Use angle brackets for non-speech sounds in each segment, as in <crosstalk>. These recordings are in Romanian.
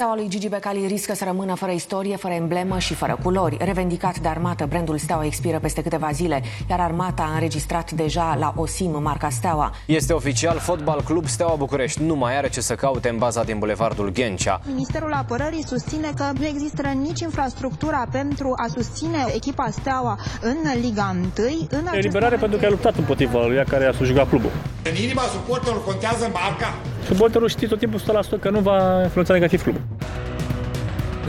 Steaua lui Gigi Becali riscă să rămână fără istorie, fără emblemă și fără culori. Revendicat de armată, brandul Steaua expiră peste câteva zile, iar armata a înregistrat deja la OSIM marca Steaua. Este oficial, Fotbal Club Steaua București nu mai are ce să caute în baza din Bulevardul Ghencea. Ministerul Apărării susține că nu există nici infrastructura pentru a susține echipa Steaua în Liga 1. În Eliberare pentru că a luptat împotriva lui care a jucat clubul. În inima suporterului contează marca. Suporterul știe tot timpul 100% că nu va influența negativ clubul.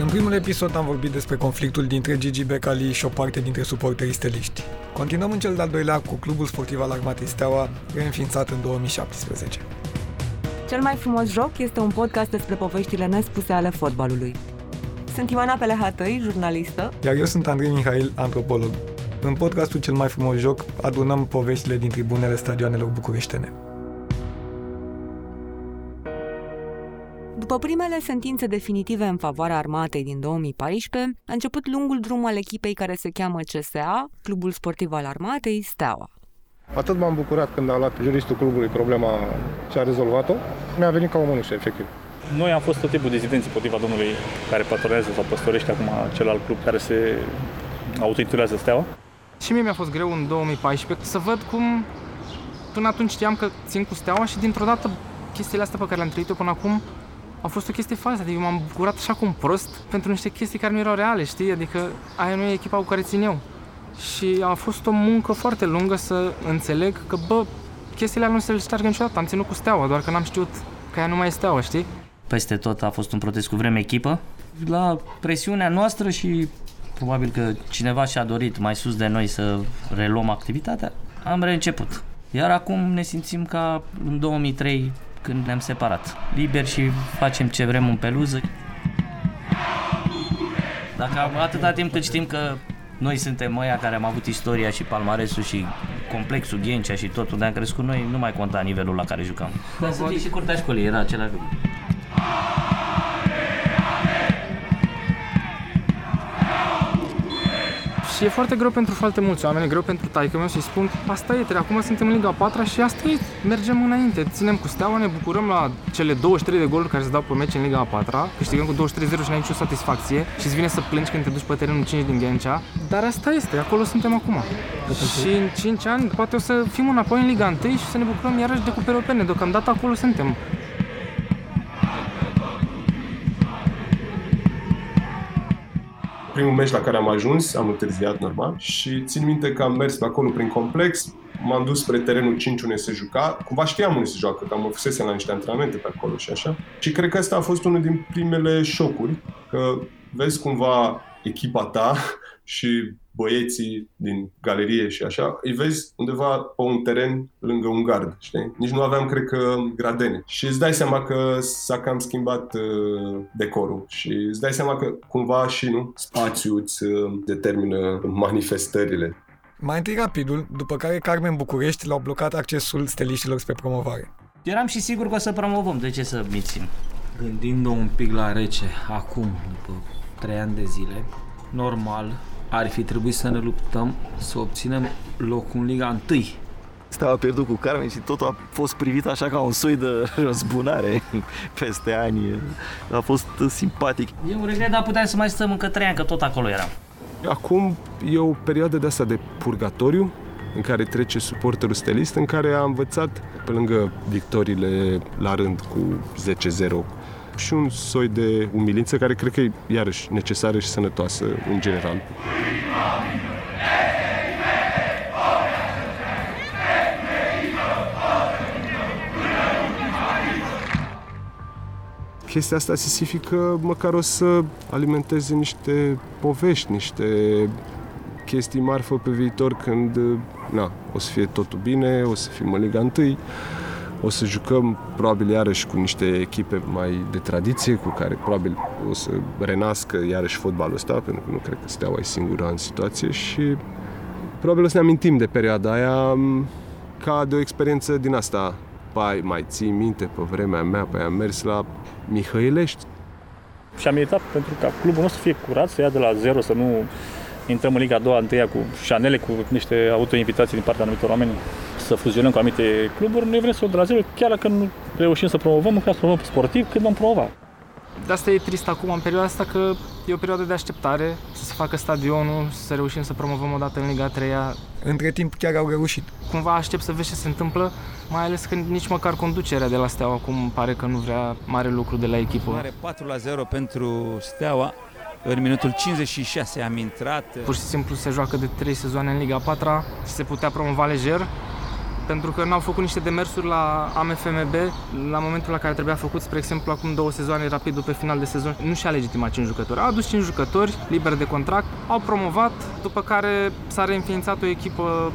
În primul episod am vorbit despre conflictul dintre Gigi Becali și o parte dintre suporterii steliști. Continuăm în cel de-al doilea cu Clubul Sportiv al Armatei Steaua, reînființat în 2017. Cel mai frumos joc este un podcast despre poveștile nespuse ale fotbalului. Sunt Ioana Pelehatăi, jurnalistă. Iar eu sunt Andrei Mihail, antropolog. În podcastul Cel mai frumos joc adunăm poveștile din tribunele stadioanelor bucureștene. După primele sentințe definitive în favoarea armatei din 2014, a început lungul drum al echipei care se cheamă CSA, Clubul Sportiv al Armatei, Steaua. Atât m-am bucurat când a luat juristul clubului problema și a rezolvat-o, mi-a venit ca o mânușă, efectiv. Noi am fost tot timpul dizidenți împotriva domnului care patronează sau păstorește acum celălalt club care se autointitulează Steaua. Și mie mi-a fost greu în 2014 să văd cum până atunci știam că țin cu Steaua și dintr-o dată chestiile astea pe care le-am trăit eu până acum a fost o chestie falsă, adică m-am bucurat așa cum prost pentru niște chestii care nu erau reale, știi? Adică aia nu e echipa cu care țin eu. Și a fost o muncă foarte lungă să înțeleg că, bă, chestiile alea nu se le șteargă niciodată. Am ținut cu steaua, doar că n-am știut că ea nu mai e steaua, știi? Peste tot a fost un protest cu vreme echipă. La presiunea noastră și probabil că cineva și-a dorit mai sus de noi să reluăm activitatea, am reînceput. Iar acum ne simțim ca în 2003 când ne-am separat. Liber și facem ce vrem în peluză. Dacă atâta timp cât știm că noi suntem ăia care am avut istoria și palmaresul și complexul Ghencea și tot unde am crescut noi, nu mai conta nivelul la care jucam. Ca să fie și curtea școlii, era același lucru. Și e foarte greu pentru foarte mulți oameni, e greu pentru taică meu să-i spun asta e, acum suntem în Liga 4 și asta e, mergem înainte, ținem cu steaua, ne bucurăm la cele 23 de goluri care se dau pe meci în Liga 4 câștigăm cu 23-0 și n-ai nicio satisfacție și îți vine să plângi când te duci pe terenul 5 din Ghencea, dar asta este, acolo suntem acum. Și în 5 ani poate o să fim înapoi în Liga 1 și să ne bucurăm iarăși de cupe europene, deocamdată acolo suntem. Primul meci la care am ajuns, am întârziat normal și țin minte că am mers pe acolo prin complex, m-am dus spre terenul 5 unde se juca, cumva știam unde se joacă, că am fusese la niște antrenamente pe acolo și așa. Și cred că ăsta a fost unul din primele șocuri, că vezi cumva echipa ta și băieții din galerie și așa, îi vezi undeva pe un teren lângă un gard, știi? Nici nu aveam, cred că, gradene. Și îți dai seama că s-a cam schimbat uh, decorul și îți dai seama că cumva și, nu, spațiul îți uh, determină manifestările. Mai întâi rapidul, după care Carmen București l-au blocat accesul steliștilor spre promovare. Eram și sigur că o să promovăm, de ce să mințim? Gândind-o un pic la rece, acum, după trei ani de zile, normal, ar fi trebuit să ne luptăm să obținem locul în Liga 1. Steaua a pierdut cu Carmen și totul a fost privit așa ca un soi de <laughs> răzbunare peste ani. A fost simpatic. E un regret, dar puteam să mai stăm încă trei ani, că tot acolo eram. Acum e o perioadă de asta de purgatoriu, în care trece suporterul stelist, în care a învățat, pe lângă victoriile la rând cu 10-0 și un soi de umilință care cred că e iarăși necesară și sănătoasă în general. chestia asta sisifică măcar o să alimenteze niște povești, niște chestii marfă pe viitor când na, o să fie totul bine, o să fim în Liga 1, o să jucăm probabil iarăși cu niște echipe mai de tradiție, cu care probabil o să renască iarăși fotbalul ăsta, pentru că nu cred că Steaua e singura în situație și probabil o să ne amintim de perioada aia ca de o experiență din asta. Pai, mai ții minte pe vremea mea, pe am mers la Mihăilești. Și am militat pentru ca clubul nostru să fie curat, să ia de la zero, să nu intrăm în Liga a doua, întâia cu șanele, cu niște autoinvitații din partea anumitor oameni să fuzionăm cu anumite cluburi, noi vrem să o de la zero, chiar dacă nu reușim să promovăm, măcar să promovăm sportiv cât vom promova. De asta e trist acum, în perioada asta, că e o perioadă de așteptare să se facă stadionul, să reușim să promovăm o dată în Liga 3 Între timp chiar au reușit. Cumva aștept să vezi ce se întâmplă, mai ales că nici măcar conducerea de la Steaua acum pare că nu vrea mare lucru de la echipă. Are 4 la 0 pentru Steaua. În minutul 56 am intrat. Pur și simplu se joacă de 3 sezoane în Liga 4 și se putea promova lejer pentru că n-au făcut niște demersuri la AMFMB la momentul la care trebuia făcut, spre exemplu, acum două sezoane rapid după final de sezon, nu și-a legitimat 5 jucători. A adus 5 jucători liberi de contract, au promovat, după care s-a reînființat o echipă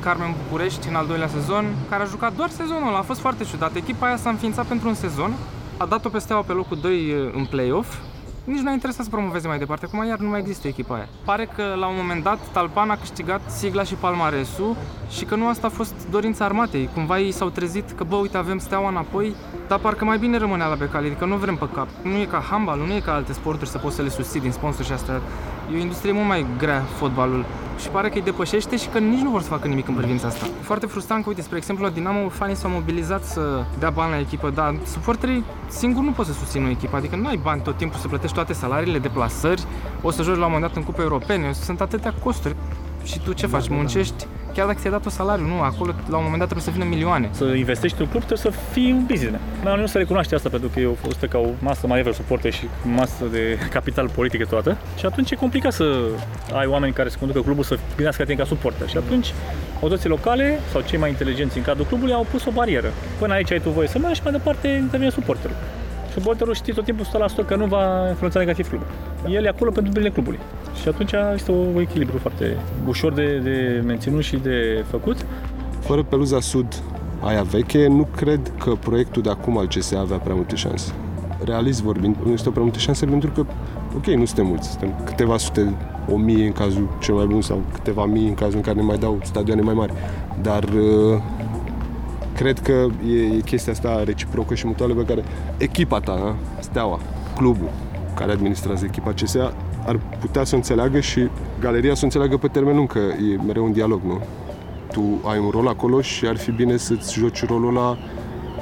Carmen București în al doilea sezon, care a jucat doar sezonul ăla, a fost foarte ciudat. Echipa aia s-a înființat pentru un sezon, a dat-o pe Steaua pe locul 2 în play-off nici nu a interesat să promoveze mai departe. Acum iar nu mai există echipa aia. Pare că la un moment dat Talpan a câștigat sigla și palmaresul și că nu asta a fost dorința armatei. Cumva ei s-au trezit că, bă, uite, avem steaua înapoi, dar parcă mai bine rămânea la Becali, adică nu vrem pe cap. Nu e ca handball, nu e ca alte sporturi să poți să le susții din sponsor și astea. E o industrie mult mai grea, fotbalul. Și pare că îi depășește și că nici nu vor să facă nimic în privința asta. Foarte frustrant că, uite, spre exemplu, la Dinamo, fanii s-au mobilizat să dea bani la echipă, dar suporterii singur nu pot să susțină o echipă. Adică nu ai bani tot timpul să plătești toate salariile, deplasări, o să joci la un moment dat în cupe europene, sunt atâtea costuri. Și tu ce faci? Muncești chiar dacă ți-ai dat o salariu, nu, acolo la un moment dat trebuie să vină milioane. Să investești într-un club trebuie să fii un business. Dar nu se recunoaște asta pentru că e fost ca o masă mai evre suporte și masă de <laughs> capital politică toată. Și atunci e complicat să ai oameni care să conducă clubul să gândească tine ca suporter. Și atunci autoritățile locale sau cei mai inteligenți în cadrul clubului au pus o barieră. Până aici ai tu voie să mergi și mai departe intervine suporterul. Suporterul știe tot timpul 100% că nu va influența negativ clubul. El e acolo pentru binele clubului. Și atunci este un echilibru foarte ușor de, de menținut și de făcut. Fără Peluza Sud, aia veche, nu cred că proiectul de acum al CSA avea prea multe șanse. Realist vorbind, nu este prea multe șanse pentru că, ok, nu suntem mulți, suntem câteva sute, o mie în cazul cel mai bun sau câteva mii în cazul în care ne mai dau stadioane mai mari. Dar uh, cred că e, e chestia asta reciprocă și mutuală pe care echipa ta, Steaua, clubul care administrează echipa CSA, ar putea să înțeleagă și galeria să înțeleagă pe termen lung, că e mereu un dialog, nu? Tu ai un rol acolo și ar fi bine să-ți joci rolul ăla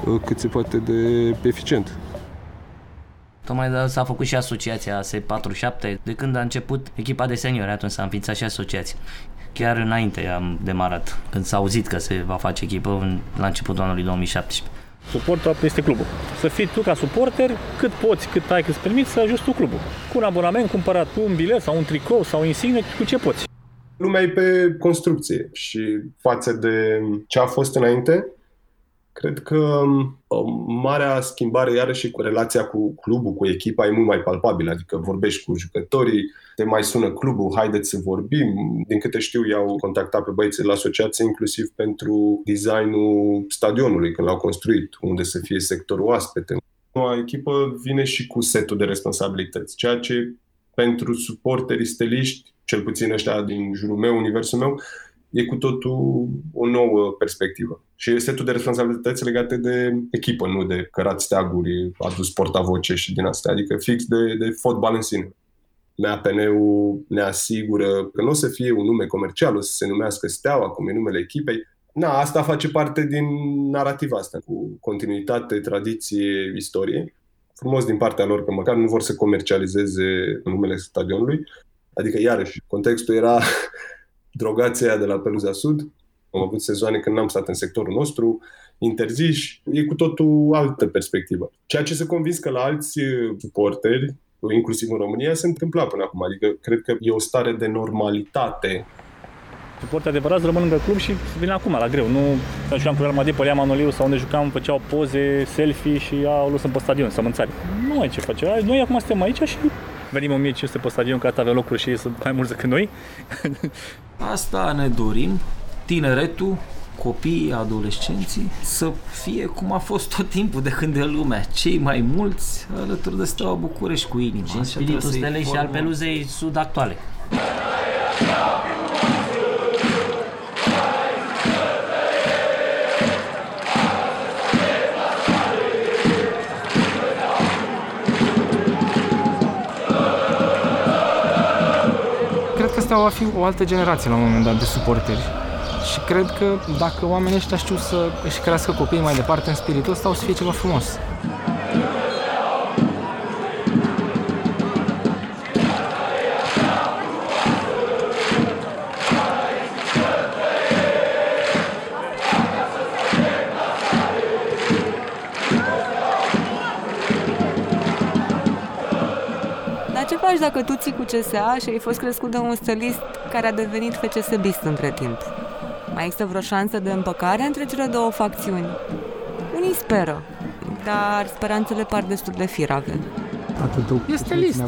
uh, cât se poate de eficient. Tocmai de s-a făcut și asociația S47. De când a început echipa de seniori, atunci s-a înființat și asociația. Chiar înainte am demarat, când s-a auzit că se va face echipă la începutul anului 2017. Suportul este clubul. Să fii tu ca suporter cât poți, cât ai, cât îți permiți să ajuți tu clubul. Cu un abonament cumpărat tu un bilet sau un tricou sau insigne, cu ce poți. Lumea e pe construcție și față de ce a fost înainte, Cred că um, o marea schimbare, iarăși cu relația cu clubul, cu echipa, e mult mai palpabilă. Adică vorbești cu jucătorii, te mai sună clubul, haideți să vorbim. Din câte știu, i-au contactat pe băieții la asociație, inclusiv pentru designul stadionului, când l-au construit, unde să fie sectorul oaspete. Noua echipă vine și cu setul de responsabilități, ceea ce pentru suporterii steliști, cel puțin ăștia din jurul meu, universul meu, e cu totul o nouă perspectivă. Și este setul de responsabilități legate de echipă, nu de cărat steaguri, adus portavoce și din astea, adică fix de, de fotbal în sine. MAPN-ul ne asigură că nu o să fie un nume comercial, o să se numească Steaua, cum e numele echipei. Na, asta face parte din narativa asta, cu continuitate, tradiție, istorie. Frumos din partea lor că măcar nu vor să comercializeze numele stadionului. Adică, iarăși, contextul era <laughs> drogația de la Peluza Sud. Am avut sezoane când n-am stat în sectorul nostru, interziși, e cu totul altă perspectivă. Ceea ce se convins că la alți uh, suporteri, inclusiv în România, se întâmpla până acum. Adică cred că e o stare de normalitate Suporte adevărat rămân lângă club și vin acum la greu. Nu când jucam cu Real Madrid pe Lea Manoliu sau unde jucam, făceau poze, selfie și au lăsăm pe stadion să mânțari. Nu ai ce face. Noi acum suntem aici și venim 1500 pe stadion, că avem locuri și ei sunt mai mulți decât noi. Asta ne dorim, tineretul, copiii, adolescenții, să fie cum a fost tot timpul de când e lumea, cei mai mulți alături de Steaua București cu inima. Și spiritul stelei și al peluzei sud actuale. asta va fi o altă generație la un moment dat de suporteri. Și cred că dacă oamenii ăștia știu să își crească copiii mai departe în spiritul ăsta, o să fie ceva frumos. faci dacă tu ții cu CSA și ai fost crescut de un stilist care a devenit fcsb între timp? Mai există vreo șansă de împăcare între cele două facțiuni? Unii speră, dar speranțele par destul de firave. Atât Este list.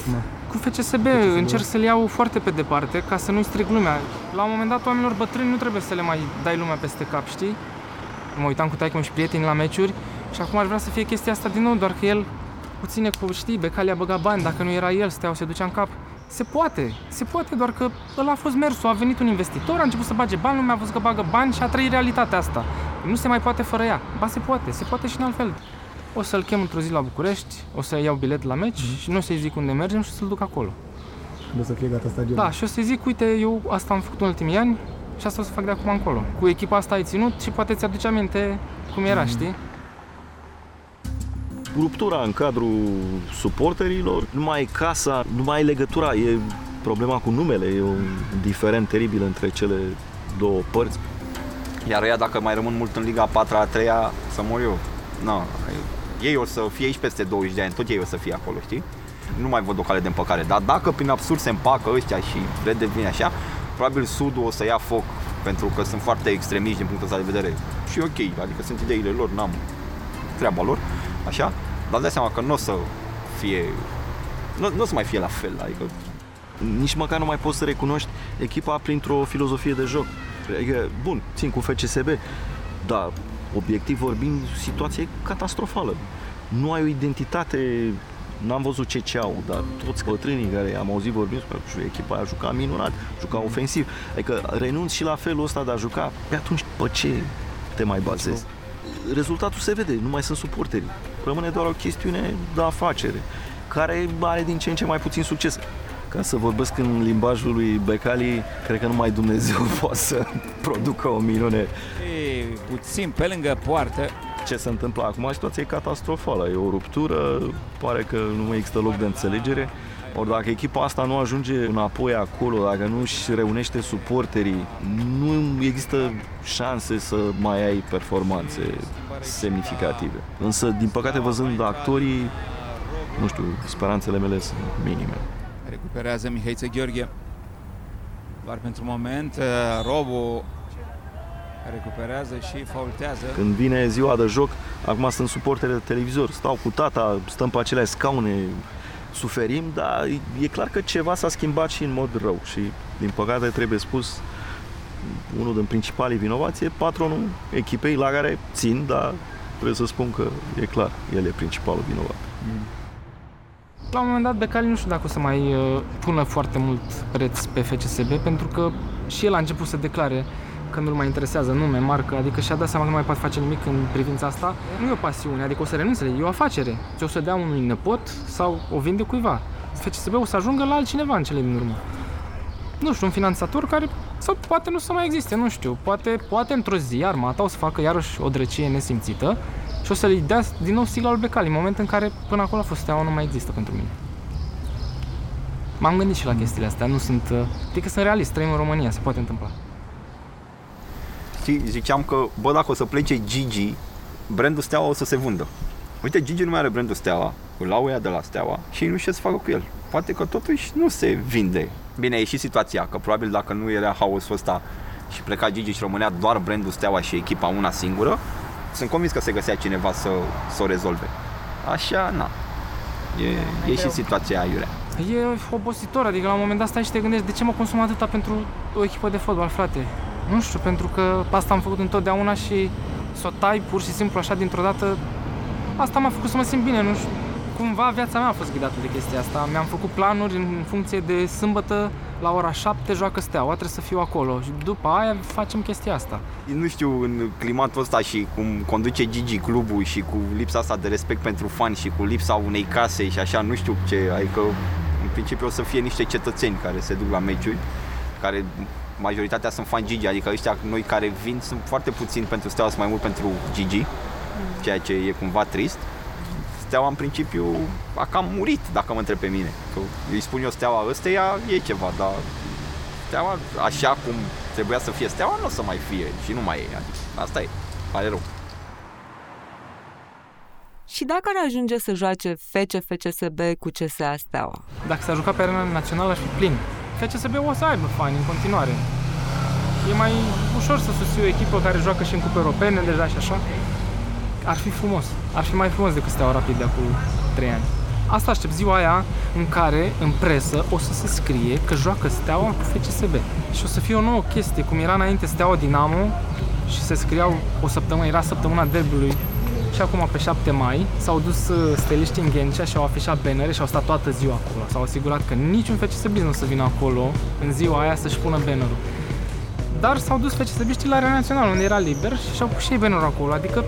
Cu FCSB încerc să-l iau foarte pe departe ca să nu-i stric lumea. La un moment dat oamenilor bătrâni nu trebuie să le mai dai lumea peste cap, știi? Mă uitam cu taică și prieteni la meciuri și acum aș vrea să fie chestia asta din nou, doar că el puține cu, știi, Becali a băgat bani, dacă nu era el, steaua se ducea în cap. Se poate, se poate, doar că ăla a fost mersul, a venit un investitor, a început să bage bani, lumea a văzut că bagă bani și a trăit realitatea asta. Nu se mai poate fără ea. Ba se poate, se poate și în altfel. O să-l chem într-o zi la București, o să iau bilet la meci mm-hmm. și nu o să-i zic unde mergem și o să-l duc acolo. Când o să fie gata stadionul. Da, și o să-i zic, uite, eu asta am făcut în ultimii ani și asta o să fac de acum încolo. Cu echipa asta ai ținut și poate ți-aduce aminte cum era, mm-hmm. știi? Ruptura în cadrul suporterilor, nu mai e casa, nu mai e legătura, e problema cu numele, e un diferent teribil între cele două părți. Iar ea, dacă mai rămân mult în Liga 4 a 3 să mor eu. No, ei o să fie aici peste 20 de ani, tot ei o să fie acolo, știi? Nu mai văd o cale de împăcare. Dar dacă prin absurd se împacă ăștia și redevine așa, probabil Sudul o să ia foc pentru că sunt foarte extremiști din punctul ăsta de vedere. Și ok, adică sunt ideile lor, n-am treaba lor, așa, dar dai seama că nu o să fie, nu, nu o să mai fie la fel, adică nici măcar nu mai poți să recunoști echipa printr-o filozofie de joc. Adică, bun, țin cu FCSB, dar obiectiv vorbind, situația e catastrofală. Nu ai o identitate, n-am văzut ce ce au, dar toți bătrânii care am auzit vorbind, și echipa a jucat minunat, juca ofensiv. Adică renunți și la felul ăsta de a juca, pe atunci pe ce te mai bazezi? Rezultatul se vede, nu mai sunt suporteri. Rămâne doar o chestiune de afacere, care are din ce în ce mai puțin succes. Ca să vorbesc în limbajul lui Becali, cred că numai Dumnezeu <laughs> poate să producă o minune. E puțin pe lângă poartă. Ce se întâmplă acum? Situația e catastrofală. E o ruptură, pare că nu mai există loc de înțelegere. Ori dacă echipa asta nu ajunge înapoi acolo, dacă nu își reunește suporterii, nu există șanse să mai ai performanțe semnificative. Însă, din păcate, văzând actorii, nu știu, speranțele mele sunt minime. Recuperează Mihaiță Gheorghe. Doar pentru moment, uh, Robu recuperează și faultează. Când vine ziua de joc, acum sunt suporteri de televizor, stau cu tata, stăm pe aceleași scaune, suferim, dar e clar că ceva s-a schimbat și în mod rău și, din păcate, trebuie spus, unul din principalii vinovați e patronul echipei la care țin, dar trebuie să spun că e clar, el e principalul vinovat. Mm. La un moment dat, Becali nu știu dacă o să mai uh, pună foarte mult preț pe FCSB, pentru că și el a început să declare că nu-l mai interesează nume, marcă, adică și-a dat seama că nu mai poate face nimic în privința asta. Nu e o pasiune, adică o să renunțe, e o afacere. Ce o să dea unui nepot sau o vinde cuiva. FCSB o să ajungă la altcineva în cele din urmă. Nu știu, un finanțator care sau poate nu să mai existe, nu știu. Poate, poate într-o zi armata o să facă iarăși o drăcie nesimțită și o să-i dea din nou sigla lui Becali, în moment în care până acolo a fost steaua nu mai există pentru mine. M-am gândit și la chestiile astea, nu sunt... Adică sunt realist, trăim în România, se poate întâmpla. Știi, ziceam că, bă, dacă o să plece Gigi, brandul Steaua o să se vândă. Uite, Gigi nu mai are brandul Steaua, îl lau ea de la Steaua și nu știu ce să facă cu el. Poate că totuși nu se vinde. Bine, e și situația, că probabil dacă nu era haosul ăsta și pleca Gigi și rămânea doar brandul Steaua și echipa una singură, sunt convins că se găsea cineva să, să o rezolve. Așa, na. E, e și situația aiurea. E obositor, adică la un moment dat stai și te gândești de ce mă consum atâta pentru o echipă de fotbal, frate. Nu știu, pentru că asta am făcut întotdeauna și să o tai pur și simplu așa dintr-o dată, asta m-a făcut să mă simt bine, nu știu. Cumva viața mea a fost ghidată de chestia asta. Mi-am făcut planuri în funcție de sâmbătă la ora 7 joacă steaua, trebuie să fiu acolo și după aia facem chestia asta. Nu știu, în climatul ăsta și cum conduce Gigi clubul și cu lipsa asta de respect pentru fani și cu lipsa unei case și așa, nu știu ce, adică în principiu o să fie niște cetățeni care se duc la meciuri, care majoritatea sunt fani Gigi, adică ăștia noi care vin sunt foarte puțini pentru Steaua, sunt mai mult pentru Gigi, ceea ce e cumva trist. Steaua în principiu a cam murit, dacă mă întreb pe mine. Că îi spun eu Steaua ăsteia, e ceva, dar Steaua, așa cum trebuia să fie Steaua, nu o să mai fie și nu mai e. Adică asta e, pare rău. Și dacă ar ajunge să joace FC FCSB cu CSA Steaua? Dacă s-ar juca pe arena națională, ar fi plin. FCSB o să aibă fani în continuare. E mai ușor să susții o echipă care joacă și în cupe europene deja și așa. Ar fi frumos. Ar fi mai frumos decât Steaua Rapid de acum 3 ani. Asta aștept ziua aia în care în presă o să se scrie că joacă Steaua cu FCSB. Și o să fie o nouă chestie, cum era înainte Steaua Dinamo și se scriau o săptămână, era săptămâna derbiului și acum pe 7 mai s-au dus uh, steliști în Ghencea și au afișat bannere și au stat toată ziua acolo. S-au asigurat că niciun FCSB nu o să vină acolo în ziua aia să-și pună bannerul. Dar s-au dus FCSB la Arena Națională, unde era liber și și-au pus și ei bannerul acolo. Adică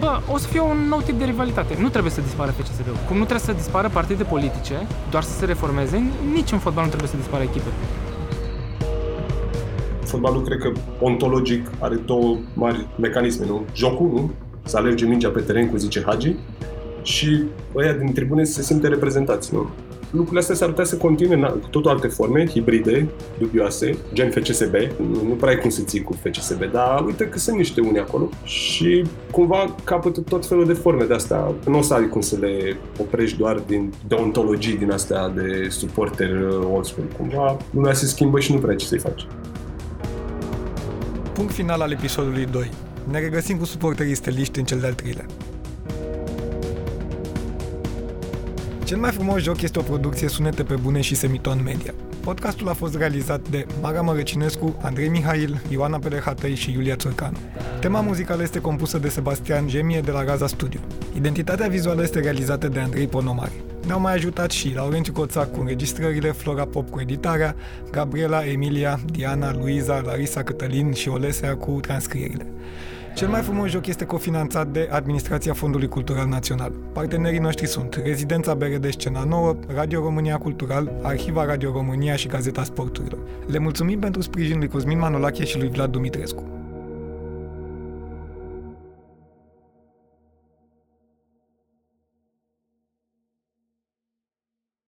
bă, o să fie un nou tip de rivalitate. Nu trebuie să dispară FCSB-ul. Cum nu trebuie să dispară partide politice, doar să se reformeze, nici în fotbal nu trebuie să dispară echipe. Fotbalul, cred că, ontologic, are două mari mecanisme, nu? Jocul, nu? Să alerge mingea pe teren, cum zice Hagi, și ăia din tribune se simte reprezentați, nu? lucrurile astea s-ar putea să continue în cu totul alte forme, hibride, dubioase, gen FCSB. Nu, nu prea ai cum să ții cu FCSB, dar uite că sunt niște unii acolo și cumva capătă tot felul de forme de asta. Nu o să ai cum să le oprești doar din deontologii din astea de suporter uh, old school. Cumva lumea se schimbă și nu prea ce să-i faci. Punct final al episodului 2. Ne regăsim cu suporterii steliști în cel de-al treilea. Cel mai frumos joc este o producție sunete pe bune și semiton media. Podcastul a fost realizat de Mara Mărăcinescu, Andrei Mihail, Ioana Pelehatăi și Iulia Țurcanu. Tema muzicală este compusă de Sebastian Gemie de la Raza Studio. Identitatea vizuală este realizată de Andrei Ponomari. Ne-au mai ajutat și Laurențiu Coțac cu înregistrările, Flora Pop cu editarea, Gabriela, Emilia, Diana, Luiza, Larisa Cătălin și Olesea cu transcrierile. Cel mai frumos joc este cofinanțat de Administrația Fondului Cultural Național. Partenerii noștri sunt Rezidența BRD Scena Nouă, Radio România Cultural, Arhiva Radio România și Gazeta Sporturilor. Le mulțumim pentru sprijinul lui Cosmin Manolache și lui Vlad Dumitrescu.